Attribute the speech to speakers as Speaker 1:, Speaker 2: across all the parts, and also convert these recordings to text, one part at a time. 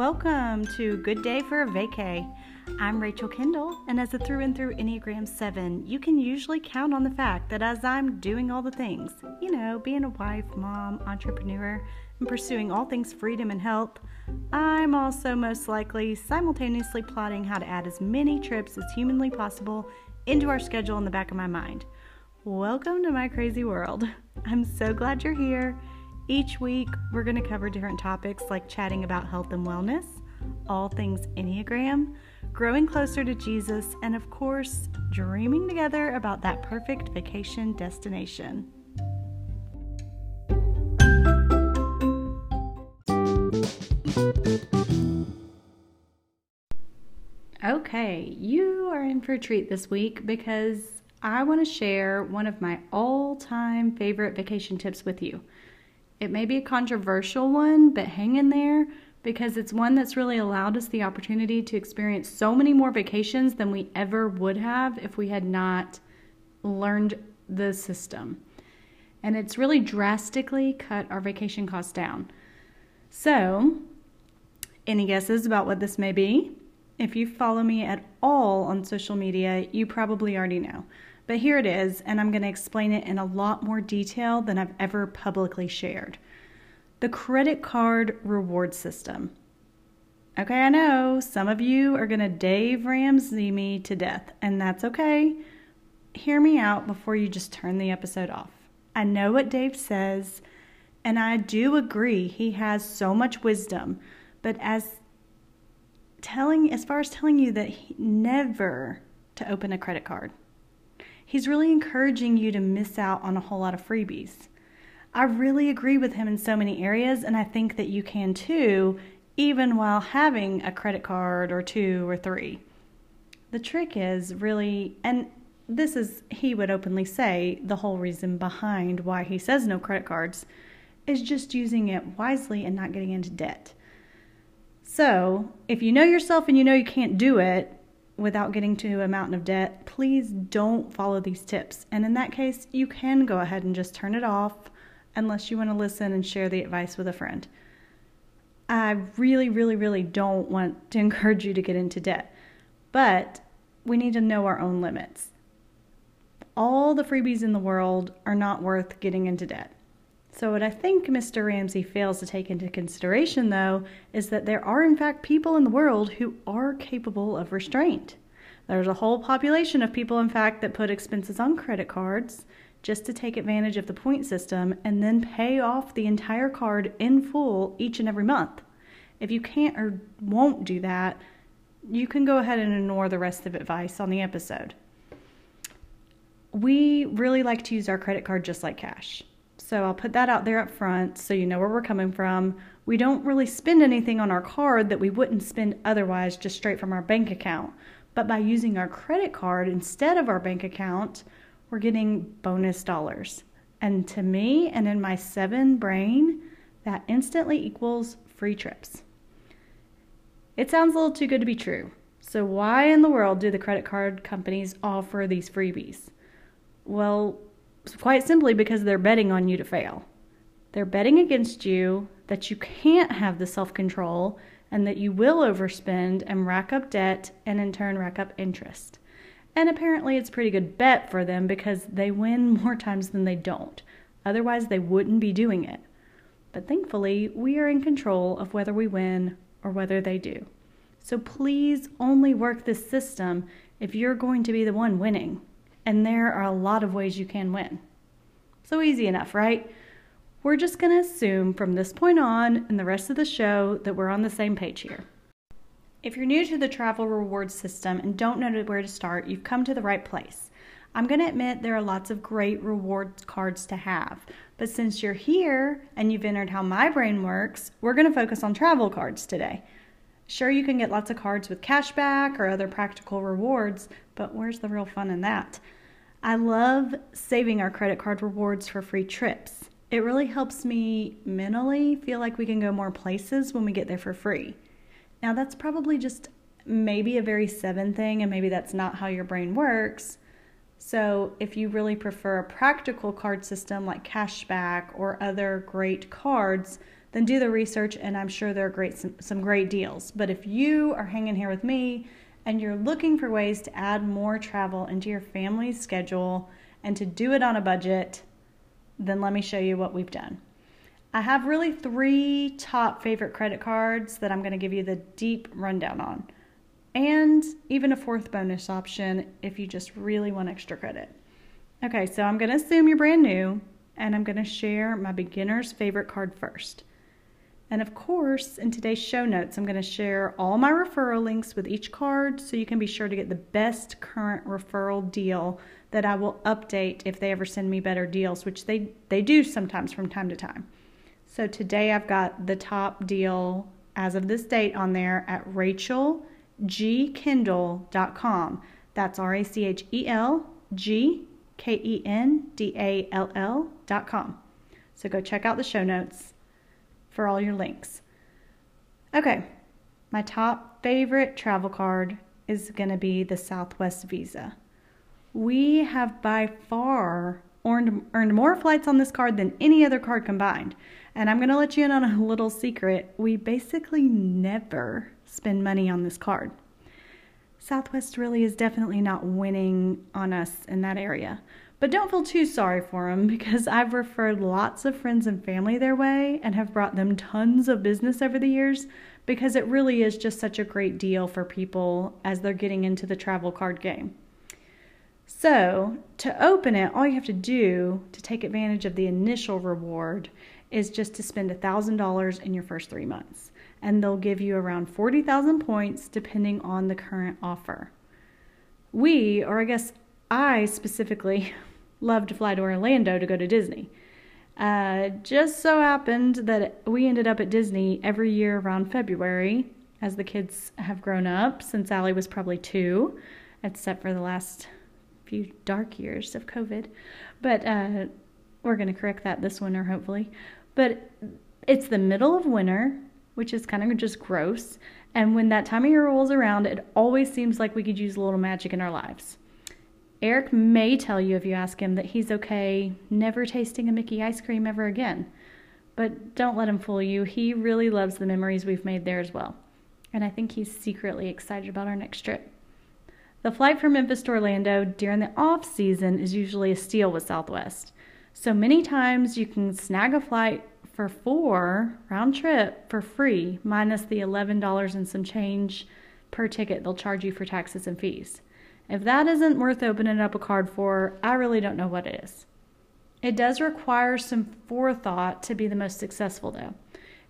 Speaker 1: Welcome to Good Day for a Vacay. I'm Rachel Kendall, and as a through and through Enneagram 7, you can usually count on the fact that as I'm doing all the things, you know, being a wife, mom, entrepreneur, and pursuing all things freedom and health, I'm also most likely simultaneously plotting how to add as many trips as humanly possible into our schedule in the back of my mind. Welcome to my crazy world. I'm so glad you're here. Each week, we're going to cover different topics like chatting about health and wellness, all things Enneagram, growing closer to Jesus, and of course, dreaming together about that perfect vacation destination. Okay, you are in for a treat this week because I want to share one of my all time favorite vacation tips with you. It may be a controversial one, but hang in there because it's one that's really allowed us the opportunity to experience so many more vacations than we ever would have if we had not learned the system. And it's really drastically cut our vacation costs down. So, any guesses about what this may be? If you follow me at all on social media, you probably already know. But here it is, and I'm going to explain it in a lot more detail than I've ever publicly shared. The credit card reward system. Okay, I know some of you are going to Dave Ramsey me to death, and that's okay. Hear me out before you just turn the episode off. I know what Dave says, and I do agree he has so much wisdom, but as telling as far as telling you that he, never to open a credit card he's really encouraging you to miss out on a whole lot of freebies. I really agree with him in so many areas, and I think that you can too, even while having a credit card or two or three. The trick is really, and this is, he would openly say, the whole reason behind why he says no credit cards is just using it wisely and not getting into debt. So, if you know yourself and you know you can't do it, without getting to a mountain of debt, please don't follow these tips. And in that case, you can go ahead and just turn it off unless you want to listen and share the advice with a friend. I really, really, really don't want to encourage you to get into debt, but we need to know our own limits. All the freebies in the world are not worth getting into debt. So, what I think Mr. Ramsey fails to take into consideration, though, is that there are, in fact, people in the world who are capable of restraint. There's a whole population of people, in fact, that put expenses on credit cards just to take advantage of the point system and then pay off the entire card in full each and every month. If you can't or won't do that, you can go ahead and ignore the rest of advice on the episode. We really like to use our credit card just like cash. So I'll put that out there up front so you know where we're coming from. We don't really spend anything on our card that we wouldn't spend otherwise just straight from our bank account. But by using our credit card instead of our bank account, we're getting bonus dollars. And to me and in my seven brain, that instantly equals free trips. It sounds a little too good to be true. So, why in the world do the credit card companies offer these freebies? Well, quite simply because they're betting on you to fail. They're betting against you that you can't have the self control and that you will overspend and rack up debt and in turn rack up interest. And apparently, it's a pretty good bet for them because they win more times than they don't. Otherwise, they wouldn't be doing it. But thankfully, we are in control of whether we win or whether they do. So please only work this system if you're going to be the one winning and there are a lot of ways you can win. So easy enough, right? We're just going to assume from this point on and the rest of the show that we're on the same page here. If you're new to the travel reward system and don't know where to start, you've come to the right place. I'm going to admit there are lots of great reward cards to have, but since you're here and you've entered how my brain works, we're going to focus on travel cards today. Sure, you can get lots of cards with cashback or other practical rewards, but where's the real fun in that? I love saving our credit card rewards for free trips. It really helps me mentally feel like we can go more places when we get there for free. Now, that's probably just maybe a very seven thing, and maybe that's not how your brain works. So, if you really prefer a practical card system like cashback or other great cards, then do the research and I'm sure there are great some, some great deals. But if you are hanging here with me and you're looking for ways to add more travel into your family's schedule and to do it on a budget, then let me show you what we've done. I have really three top favorite credit cards that I'm going to give you the deep rundown on, and even a fourth bonus option if you just really want extra credit. Okay, so I'm going to assume you're brand new, and I'm going to share my beginner's favorite card first. And of course, in today's show notes, I'm going to share all my referral links with each card so you can be sure to get the best current referral deal that I will update if they ever send me better deals, which they, they do sometimes from time to time. So today I've got the top deal as of this date on there at rachelgkendall.com. That's R A C H E L G K E N D A L L.com. So go check out the show notes for all your links. Okay, my top favorite travel card is going to be the Southwest Visa. We have by far earned, earned more flights on this card than any other card combined. And I'm going to let you in on a little secret. We basically never spend money on this card. Southwest really is definitely not winning on us in that area. But don't feel too sorry for them because I've referred lots of friends and family their way and have brought them tons of business over the years because it really is just such a great deal for people as they're getting into the travel card game. So, to open it, all you have to do to take advantage of the initial reward is just to spend $1,000 in your first three months. And they'll give you around 40,000 points depending on the current offer. We, or I guess I specifically, love to fly to Orlando to go to Disney. Uh, just so happened that we ended up at Disney every year around February as the kids have grown up since Allie was probably two, except for the last few dark years of COVID. But uh, we're going to correct that this winter, hopefully. But it's the middle of winter, which is kind of just gross. And when that time of year rolls around, it always seems like we could use a little magic in our lives. Eric may tell you if you ask him that he's okay never tasting a Mickey ice cream ever again. But don't let him fool you. He really loves the memories we've made there as well. And I think he's secretly excited about our next trip. The flight from Memphis to Orlando during the off season is usually a steal with Southwest. So many times you can snag a flight for four round trip for free, minus the $11 and some change per ticket they'll charge you for taxes and fees. If that isn't worth opening up a card for, I really don't know what it is. It does require some forethought to be the most successful, though.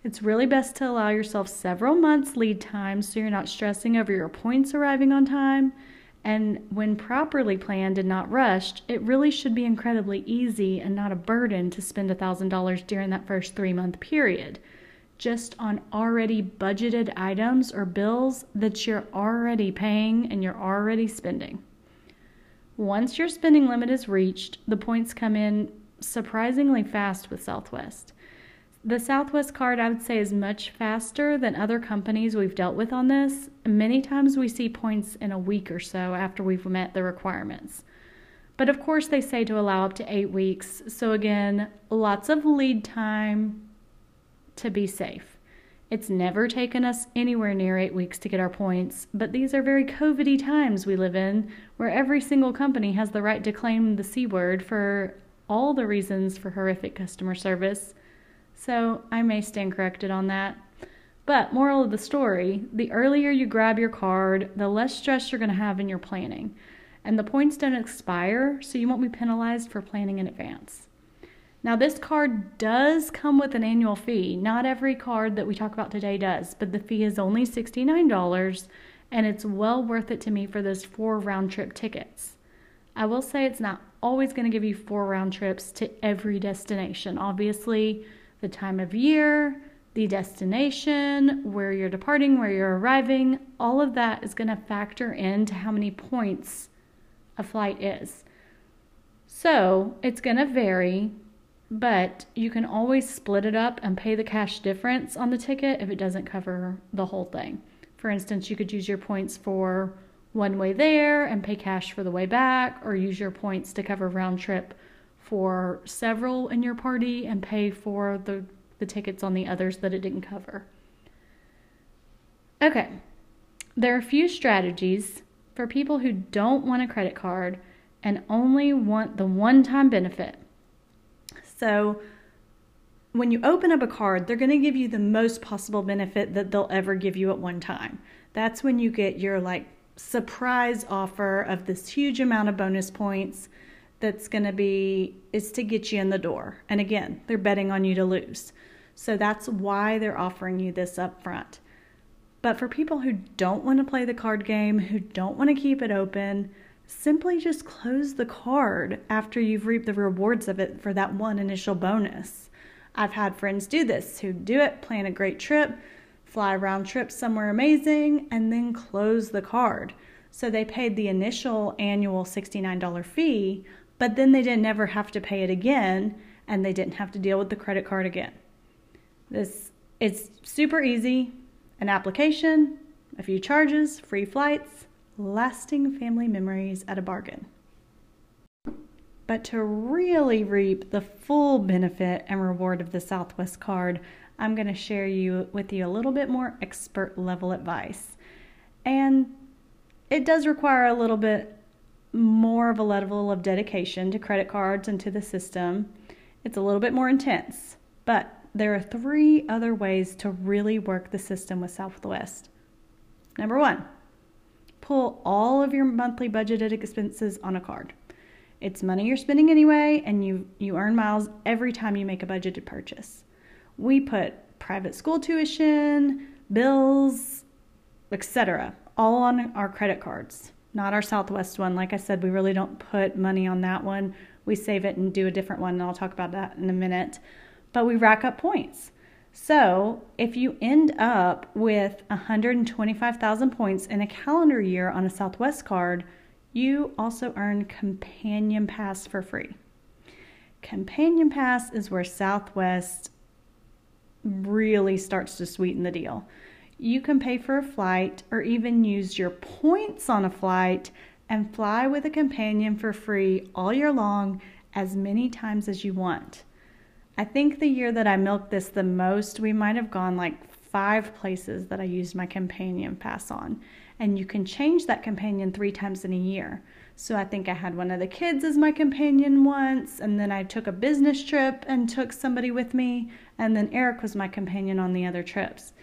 Speaker 1: It's really best to allow yourself several months lead time so you're not stressing over your points arriving on time. And when properly planned and not rushed, it really should be incredibly easy and not a burden to spend $1,000 during that first three month period just on already budgeted items or bills that you're already paying and you're already spending. Once your spending limit is reached, the points come in surprisingly fast with Southwest. The Southwest card, I would say, is much faster than other companies we've dealt with on this. Many times we see points in a week or so after we've met the requirements. But of course, they say to allow up to eight weeks. So, again, lots of lead time, to be safe. It's never taken us anywhere near eight weeks to get our points, but these are very COVIDy times we live in, where every single company has the right to claim the C word for all the reasons for horrific customer service. So I may stand corrected on that. But, moral of the story the earlier you grab your card, the less stress you're going to have in your planning. And the points don't expire, so you won't be penalized for planning in advance. Now, this card does come with an annual fee. Not every card that we talk about today does, but the fee is only $69 and it's well worth it to me for those four round trip tickets. I will say it's not always going to give you four round trips to every destination. Obviously, the time of year, the destination, where you're departing, where you're arriving, all of that is going to factor into how many points a flight is. So it's going to vary but you can always split it up and pay the cash difference on the ticket if it doesn't cover the whole thing. For instance, you could use your points for one way there and pay cash for the way back, or use your points to cover round trip for several in your party and pay for the the tickets on the others that it didn't cover. Okay, there are a few strategies for people who don't want a credit card and only want the one time benefit. So, when you open up a card, they're going to give you the most possible benefit that they'll ever give you at one time. That's when you get your like surprise offer of this huge amount of bonus points that's going to be is to get you in the door. And again, they're betting on you to lose. So that's why they're offering you this up front. But for people who don't want to play the card game, who don't want to keep it open, simply just close the card after you've reaped the rewards of it for that one initial bonus. I've had friends do this who do it, plan a great trip, fly round trip somewhere amazing, and then close the card. So they paid the initial annual $69 fee, but then they didn't ever have to pay it again and they didn't have to deal with the credit card again. This it's super easy, an application, a few charges, free flights, lasting family memories at a bargain. But to really reap the full benefit and reward of the Southwest card, I'm going to share you with you a little bit more expert level advice. And it does require a little bit more of a level of dedication to credit cards and to the system. It's a little bit more intense, but there are three other ways to really work the system with Southwest. Number one, pull all of your monthly budgeted expenses on a card. It's money you're spending anyway, and you, you earn miles every time you make a budgeted purchase. We put private school tuition, bills, etc., all on our credit cards, not our Southwest one. Like I said, we really don't put money on that one. We save it and do a different one, and I'll talk about that in a minute but we rack up points. So, if you end up with 125,000 points in a calendar year on a Southwest card, you also earn Companion Pass for free. Companion Pass is where Southwest really starts to sweeten the deal. You can pay for a flight or even use your points on a flight and fly with a companion for free all year long as many times as you want. I think the year that I milked this the most, we might have gone like five places that I used my companion pass on. And you can change that companion three times in a year. So I think I had one of the kids as my companion once, and then I took a business trip and took somebody with me, and then Eric was my companion on the other trips.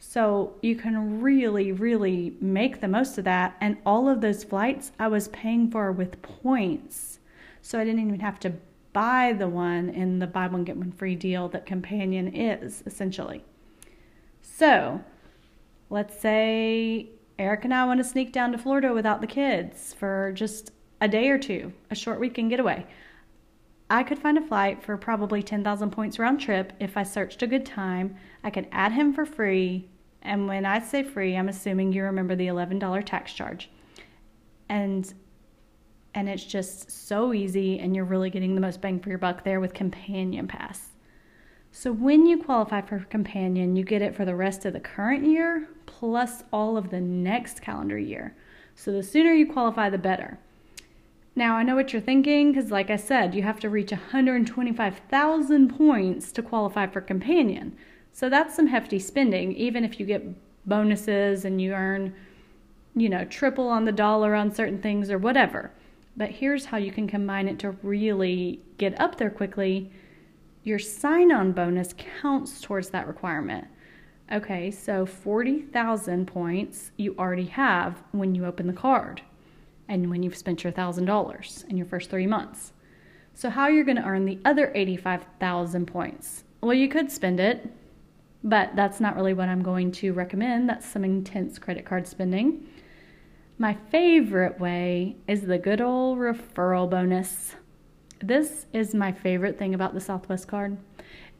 Speaker 1: So you can really, really make the most of that. And all of those flights I was paying for with points. So I didn't even have to buy the one in the buy one get one free deal that companion is essentially. So, let's say Eric and I want to sneak down to Florida without the kids for just a day or two, a short weekend getaway. I could find a flight for probably 10,000 points round trip if I searched a good time. I could add him for free. And when I say free, I'm assuming you remember the $11 tax charge. And and it's just so easy and you're really getting the most bang for your buck there with companion pass. So when you qualify for companion you get it for the rest of the current year plus all of the next calendar year. So the sooner you qualify the better. Now i know what you're thinking because like i said you have to reach 125000 points to qualify for companion. So that's some hefty spending even if you get bonuses and you earn you know triple on the dollar on certain things or whatever but here's how you can combine it to really get up there quickly. Your sign on bonus counts towards that requirement. Okay, so 40,000 points you already have when you open the card and when you've spent your $1,000 in your first three months. So, how you're going to earn the other 85,000 points? Well, you could spend it, but that's not really what I'm going to recommend. That's some intense credit card spending. My favorite way is the good old referral bonus. This is my favorite thing about the Southwest card.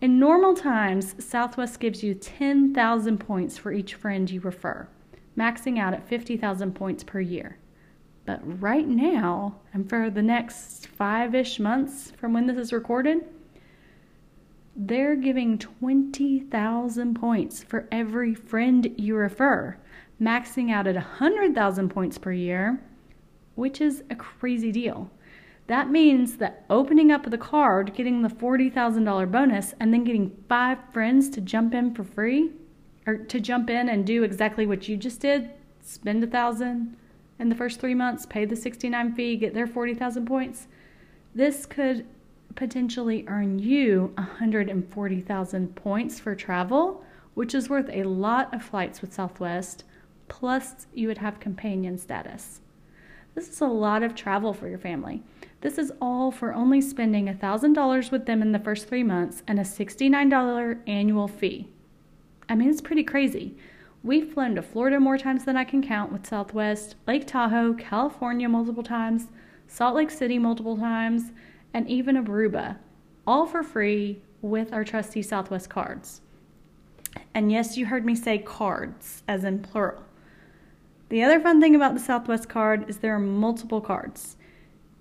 Speaker 1: In normal times, Southwest gives you 10,000 points for each friend you refer, maxing out at 50,000 points per year. But right now, and for the next five ish months from when this is recorded, they're giving 20,000 points for every friend you refer maxing out at 100,000 points per year, which is a crazy deal. That means that opening up the card, getting the $40,000 bonus, and then getting five friends to jump in for free or to jump in and do exactly what you just did spend a thousand in the first three months, pay the 69 fee, get their 40,000 points. This could potentially earn you 140,000 points for travel, which is worth a lot of flights with Southwest, plus you would have companion status. This is a lot of travel for your family. This is all for only spending $1,000 with them in the first three months and a $69 annual fee. I mean, it's pretty crazy. We've flown to Florida more times than I can count with Southwest, Lake Tahoe, California multiple times, Salt Lake City multiple times, and even Aruba, all for free with our trusty Southwest cards. And yes, you heard me say cards, as in plural. The other fun thing about the Southwest card is there are multiple cards.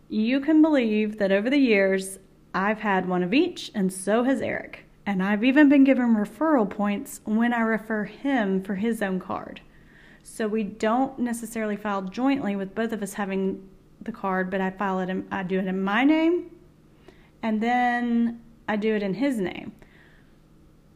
Speaker 1: You can believe that over the years, I've had one of each, and so has Eric. And I've even been given referral points when I refer him for his own card. So we don't necessarily file jointly with both of us having the card, but I file it in, I do it in my name and then I do it in his name.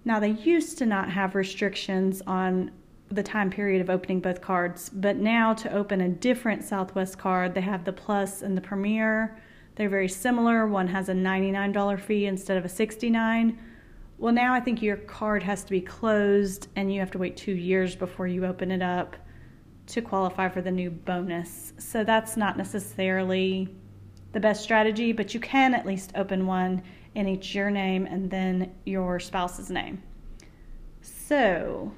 Speaker 1: Now they used to not have restrictions on the time period of opening both cards, but now to open a different Southwest card, they have the Plus and the Premier. They're very similar. One has a $99 fee instead of a 69 well, now I think your card has to be closed and you have to wait two years before you open it up to qualify for the new bonus. So that's not necessarily the best strategy, but you can at least open one in each your name and then your spouse's name. So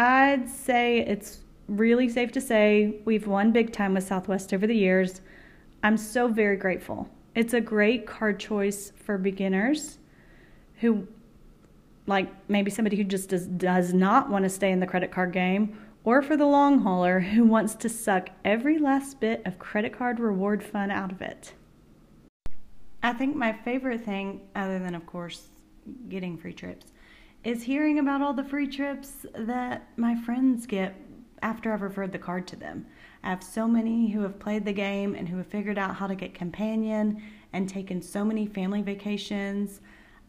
Speaker 1: I'd say it's really safe to say we've won big time with Southwest over the years. I'm so very grateful. It's a great card choice for beginners who like maybe somebody who just does, does not want to stay in the credit card game or for the long hauler who wants to suck every last bit of credit card reward fun out of it. I think my favorite thing, other than, of course, getting free trips, is hearing about all the free trips that my friends get after I've referred the card to them. I have so many who have played the game and who have figured out how to get companion and taken so many family vacations.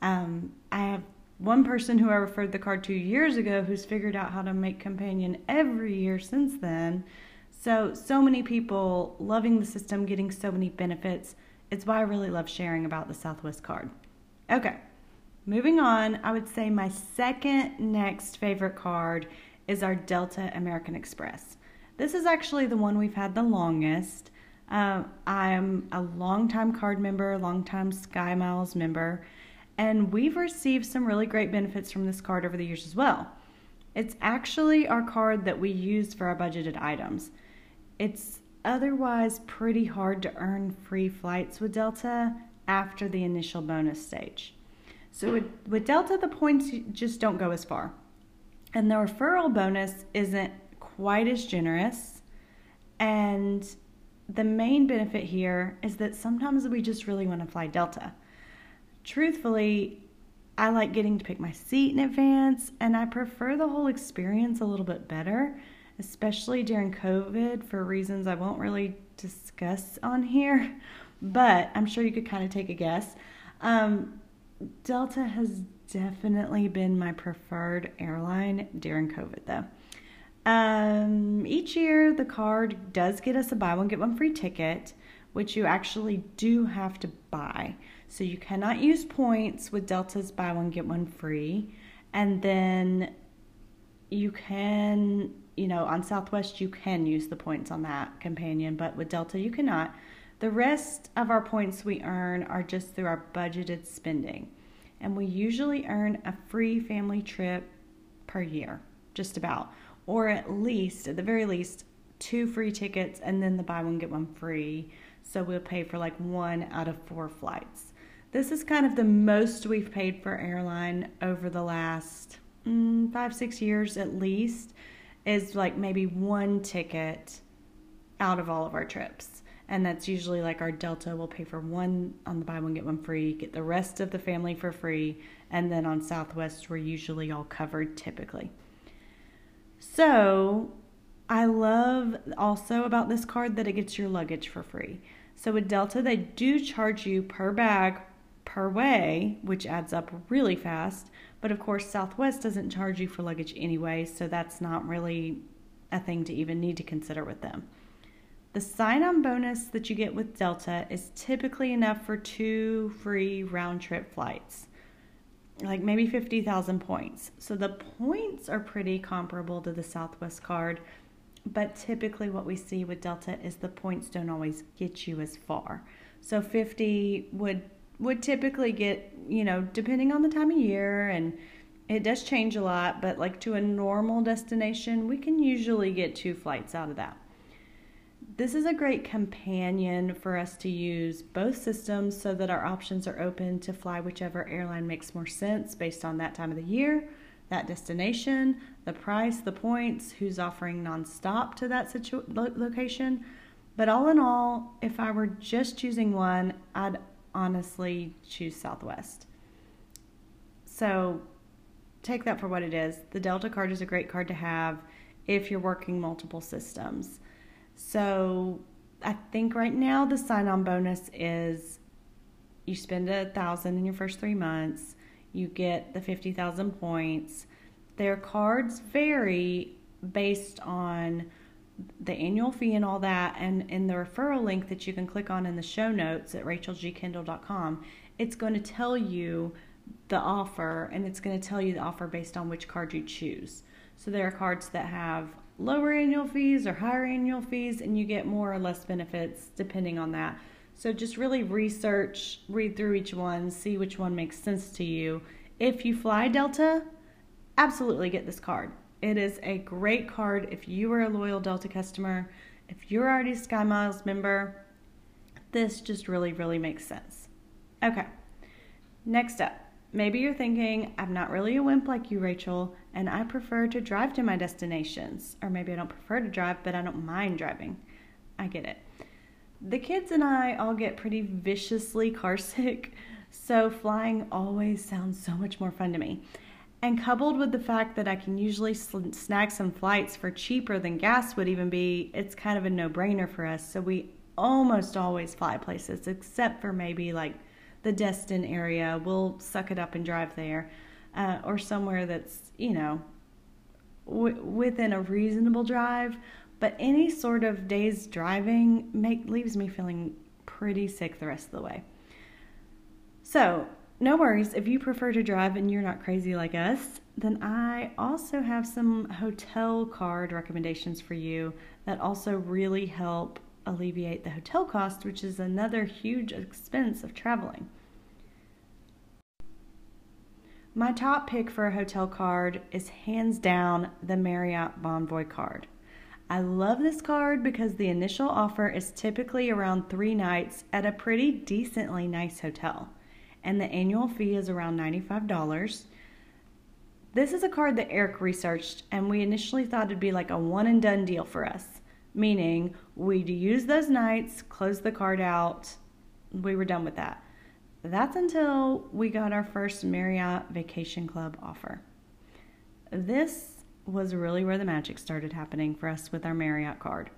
Speaker 1: Um, I have one person who I referred the card to years ago who's figured out how to make companion every year since then. So, so many people loving the system, getting so many benefits. It's why I really love sharing about the Southwest card. Okay, moving on, I would say my second next favorite card is our Delta American Express. This is actually the one we've had the longest. Uh, I'm a longtime card member, longtime Sky Miles member and we've received some really great benefits from this card over the years as well. It's actually our card that we use for our budgeted items. It's otherwise pretty hard to earn free flights with Delta after the initial bonus stage. So with, with Delta, the points just don't go as far. And the referral bonus isn't quite as generous. And the main benefit here is that sometimes we just really want to fly Delta truthfully, I like getting to pick my seat in advance, and I prefer the whole experience a little bit better, especially during COVID for reasons I won't really discuss on here, but I'm sure you could kind of take a guess. Um, Delta has definitely been my preferred airline during COVID, though. Um, each year, the card does get us a buy one, get one free ticket, which you actually do have to buy. So you cannot use points with Delta's buy one, get one free. And then you can, you know, on Southwest, you can use the points on that companion, but with Delta, you cannot. The rest of our points we earn are just through our budgeted spending. And we usually earn a free family trip per year, just about, or at least, at the very least, two free tickets and then the buy one, get one free. So we'll pay for like one out of four flights. This is kind of the most we've paid for airline over the last mm, five, six years at least, is like maybe one ticket out of all of our trips. And that's usually like our Delta will pay for one on the buy one, get one free, get the rest of the family for free. And then on Southwest, we're usually all covered typically. So I love also about this card that it gets your luggage for free. So with Delta, they do charge you per bag per way, which adds up really fast. But of course, Southwest doesn't charge you for luggage anyway, so that's not really a thing to even need to consider with them. The sign on bonus that you get with Delta is typically enough for two free round trip flights, like maybe 50,000 points. So the points are pretty comparable to the Southwest card, but typically what we see with Delta is the points don't always get you as far. So 50 would would typically get, you know, depending on the time of year and it does change a lot, but like to a normal destination, we can usually get two flights out of that. This is a great companion for us to use both systems so that our options are open to fly whichever airline makes more sense based on that time of the year, that destination, the price, the points, who's offering nonstop to that situ- location. But all in all, if I were just choosing one, I'd honestly choose Southwest. So take that for what it is. The Delta card is a great card to have if you're working multiple systems. So I think right now the sign on bonus is you spend a thousand in your first three months, you get the 50,000 points. Their cards vary based on the annual fee and all that, and in the referral link that you can click on in the show notes at rachelgkendall.com, it's going to tell you the offer and it's going to tell you the offer based on which card you choose. So there are cards that have lower annual fees or higher annual fees, and you get more or less benefits depending on that. So just really research, read through each one, see which one makes sense to you. If you fly Delta, absolutely get this card. It is a great card if you are a loyal Delta customer. If you're already a Sky Miles member, this just really, really makes sense. Okay, next up. Maybe you're thinking, I'm not really a wimp like you, Rachel, and I prefer to drive to my destinations. Or maybe I don't prefer to drive, but I don't mind driving. I get it. The kids and I all get pretty viciously carsick, so flying always sounds so much more fun to me. And coupled with the fact that I can usually snag some flights for cheaper than gas would even be, it's kind of a no brainer for us. So we almost always fly places, except for maybe like the Destin area. We'll suck it up and drive there. Uh, or somewhere that's, you know, w- within a reasonable drive. But any sort of day's driving make, leaves me feeling pretty sick the rest of the way. So, no worries. If you prefer to drive and you're not crazy like us, then I also have some hotel card recommendations for you that also really help alleviate the hotel cost, which is another huge expense of traveling. My top pick for a hotel card is hands down the Marriott Bonvoy card. I love this card because the initial offer is typically around three nights at a pretty decently nice hotel and the annual fee is around $95. This is a card that Eric researched, and we initially thought it'd be like a one and done deal for us, meaning we'd use those nights, close the card out, we were done with that. That's until we got our first Marriott Vacation Club offer. This was really where the magic started happening for us with our Marriott card.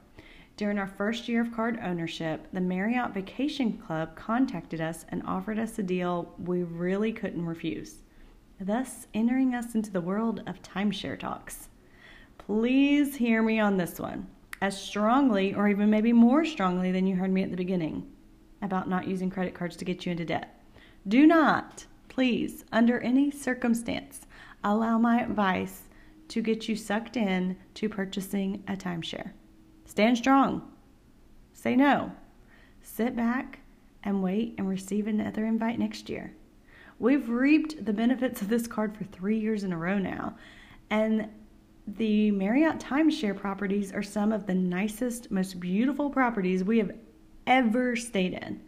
Speaker 1: During our first year of card ownership, the Marriott Vacation Club contacted us and offered us a deal we really couldn't refuse, thus entering us into the world of timeshare talks. Please hear me on this one as strongly, or even maybe more strongly than you heard me at the beginning about not using credit cards to get you into debt. Do not, please, under any circumstance, allow my advice to get you sucked in to purchasing a timeshare. Stand strong. Say no. Sit back and wait and receive another invite next year. We've reaped the benefits of this card for three years in a row now, and the Marriott timeshare properties are some of the nicest, most beautiful properties we have ever stayed in.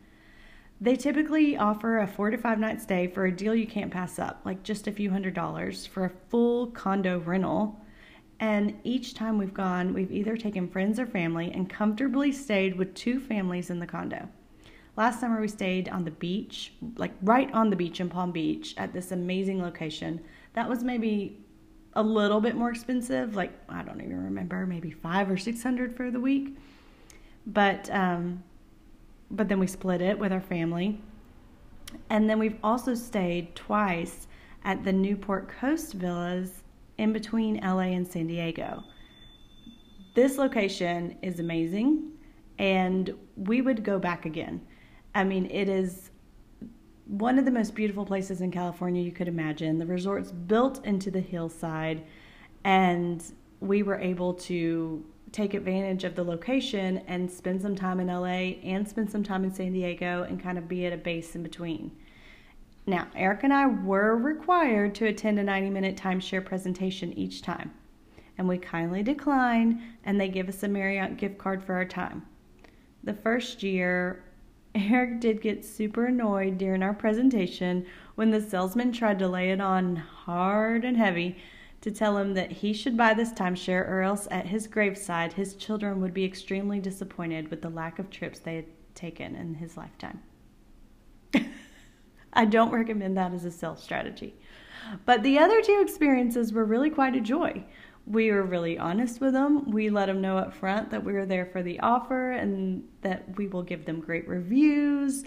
Speaker 1: They typically offer a four to five night stay for a deal you can't pass up, like just a few hundred dollars for a full condo rental and each time we've gone, we've either taken friends or family and comfortably stayed with two families in the condo. Last summer, we stayed on the beach, like right on the beach in Palm Beach at this amazing location. That was maybe a little bit more expensive, like I don't even remember, maybe five or six hundred for the week. But um, but then we split it with our family. And then we've also stayed twice at the Newport Coast Villas in between LA and San Diego. This location is amazing and we would go back again. I mean, it is one of the most beautiful places in California you could imagine. The resort's built into the hillside, and we were able to take advantage of the location and spend some time in LA and spend some time in San Diego and kind of be at a base in between. Now, Eric and I were required to attend a 90 minute timeshare presentation each time, and we kindly declined, and they give us a Marriott gift card for our time. The first year, Eric did get super annoyed during our presentation when the salesman tried to lay it on hard and heavy to tell him that he should buy this timeshare or else at his graveside his children would be extremely disappointed with the lack of trips they had taken in his lifetime. I don't recommend that as a sales strategy. But the other two experiences were really quite a joy we were really honest with them. We let them know up front that we were there for the offer and that we will give them great reviews.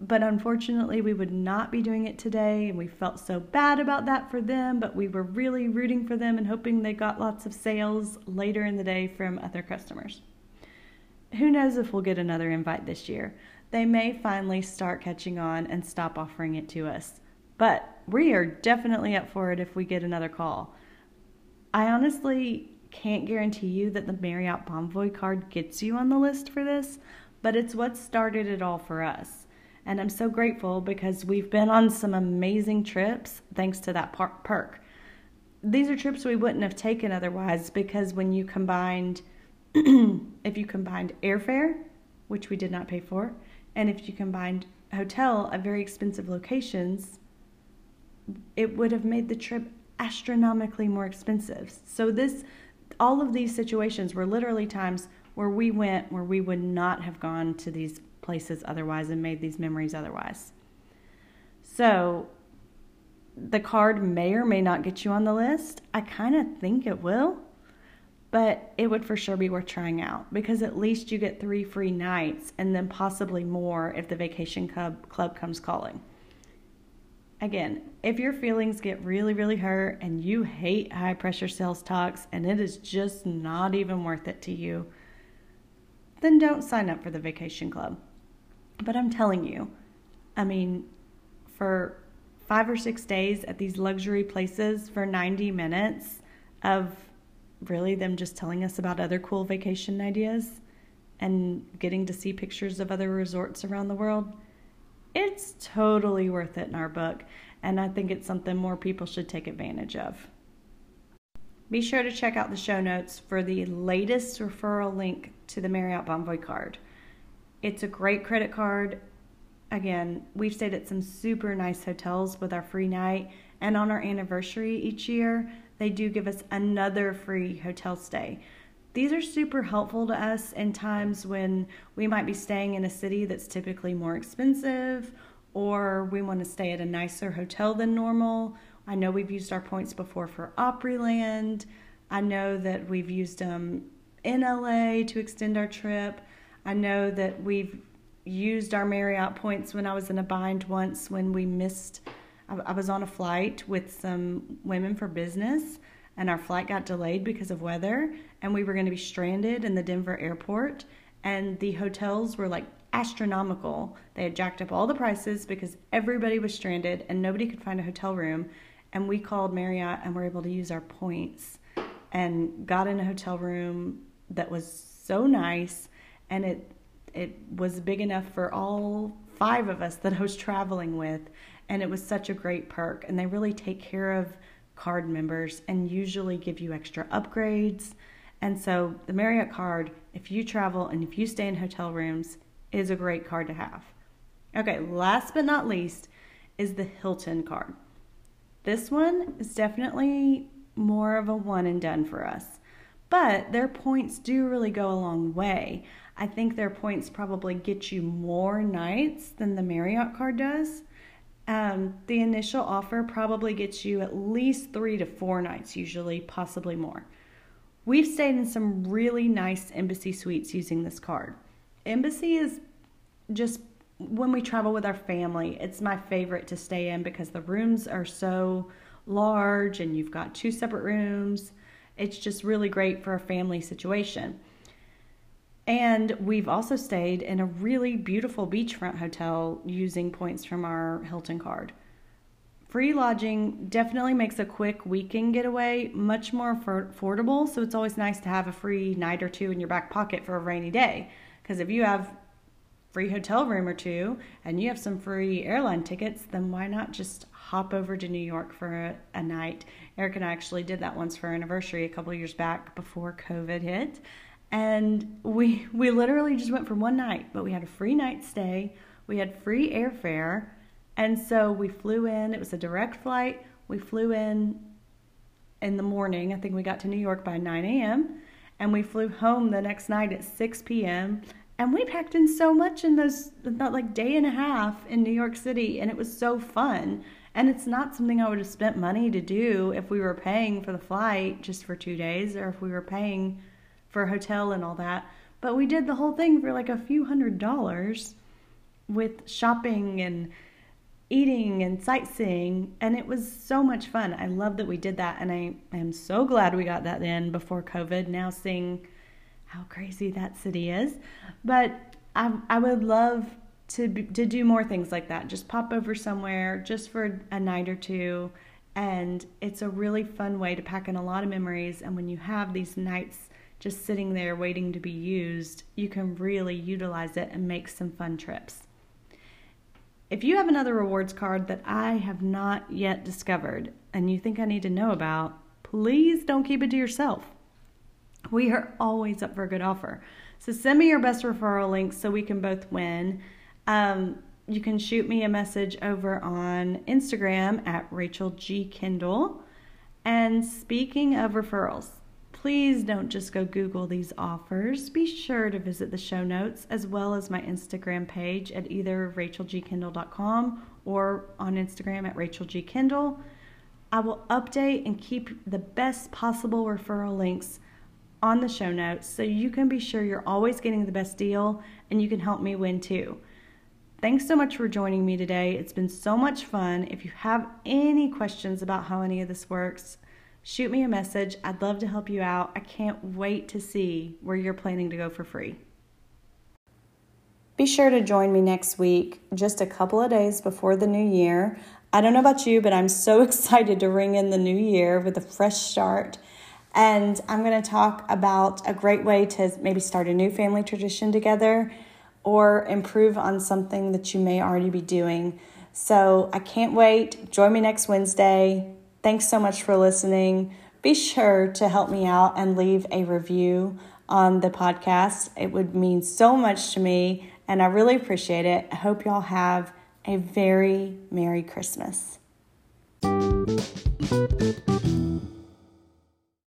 Speaker 1: But unfortunately, we would not be doing it today, and we felt so bad about that for them. But we were really rooting for them and hoping they got lots of sales later in the day from other customers. Who knows if we'll get another invite this year? They may finally start catching on and stop offering it to us. But we are definitely up for it if we get another call. I honestly can't guarantee you that the Marriott Bonvoy card gets you on the list for this, but it's what started it all for us. And I'm so grateful because we've been on some amazing trips thanks to that perk. These are trips we wouldn't have taken otherwise because when you combined, if you combined airfare, which we did not pay for, and if you combined hotel at very expensive locations, it would have made the trip astronomically more expensive. So this all of these situations were literally times where we went where we would not have gone to these places otherwise and made these memories otherwise. So the card may or may not get you on the list. I kind of think it will, but it would for sure be worth trying out because at least you get three free nights and then possibly more if the vacation club, club comes calling. Again, if your feelings get really, really hurt and you hate high pressure sales talks and it is just not even worth it to you, then don't sign up for the vacation club. But I'm telling you, I mean, for five or six days at these luxury places for 90 minutes of really them just telling us about other cool vacation ideas and getting to see pictures of other resorts around the world it's totally worth it in our book, and I think it's something more people should take advantage of. Be sure to check out the show notes for the latest referral link to the Marriott Bonvoy card. It's a great credit card. Again, we've stayed at some super nice hotels with our free night, and on our anniversary each year, they do give us another free hotel stay. These are super helpful to us in times when we might be staying in a city that's typically more expensive or we want to stay at a nicer hotel than normal. I know we've used our points before for Opryland. I know that we've used them in LA to extend our trip. I know that we've used our Marriott points when I was in a bind once when we missed. I was on a flight with some women for business and our flight got delayed because of weather and we were going to be stranded in the Denver airport and the hotels were like astronomical. They had jacked up all the prices because everybody was stranded and nobody could find a hotel room and we called Marriott and were able to use our points and got in a hotel room that was so nice and it it was big enough for all five of us that I was traveling with and it was such a great perk and they really take care of card members and usually give you extra upgrades. And so the Marriott card, if you travel and if you stay in hotel rooms, is a great card to have. Okay, last but not least is the Hilton card. This one is definitely more of a one and done for us, but their points do really go a long way. I think their points probably get you more nights than the Marriott card does. Um, the initial offer probably gets you at least three to four nights, usually, possibly more. We've stayed in some really nice embassy suites using this card. Embassy is just when we travel with our family, it's my favorite to stay in because the rooms are so large and you've got two separate rooms. It's just really great for a family situation. And we've also stayed in a really beautiful beachfront hotel using points from our Hilton card. Free lodging definitely makes a quick weekend getaway much more affordable, so it's always nice to have a free night or two in your back pocket for a rainy day. Because if you have free hotel room or two and you have some free airline tickets, then why not just hop over to New York for a, a night? Eric and I actually did that once for our anniversary a couple years back before COVID hit. And we we literally just went for one night, but we had a free night stay. We had free airfare. And so we flew in. It was a direct flight. We flew in in the morning. I think we got to New York by 9 a.m. And we flew home the next night at 6 p.m and we packed in so much in those that like day and a half in New York City and it was so fun and it's not something I would have spent money to do if we were paying for the flight just for 2 days or if we were paying for a hotel and all that but we did the whole thing for like a few hundred dollars with shopping and eating and sightseeing and it was so much fun. I love that we did that and I am so glad we got that in before COVID. Now seeing how crazy that city is. But I, I would love to, to do more things like that. Just pop over somewhere just for a night or two. And it's a really fun way to pack in a lot of memories. And when you have these nights just sitting there waiting to be used, you can really utilize it and make some fun trips. If you have another rewards card that I have not yet discovered and you think I need to know about, please don't keep it to yourself. We are always up for a good offer. So send me your best referral links so we can both win. Um, you can shoot me a message over on Instagram at Rachel G. And speaking of referrals, please don't just go Google these offers. Be sure to visit the show notes as well as my Instagram page at either rachelgkendall.com or on Instagram at rachelgkendall. I will update and keep the best possible referral links on the show notes so you can be sure you're always getting the best deal and you can help me win too. Thanks so much for joining me today. It's been so much fun. If you have any questions about how any of this works, shoot me a message. I'd love to help you out. I can't wait to see where you're planning to go for free. Be sure to join me next week, just a couple of days before the new year. I don't know about you, but I'm so excited to ring in the new year with a fresh start and I'm going to talk about a great way to maybe start a new family tradition together or improve on something that you may already be doing. So I can't wait. Join me next Wednesday. Thanks so much for listening. Be sure to help me out and leave a review on the podcast. It would mean so much to me, and I really appreciate it. I hope y'all have a very Merry Christmas.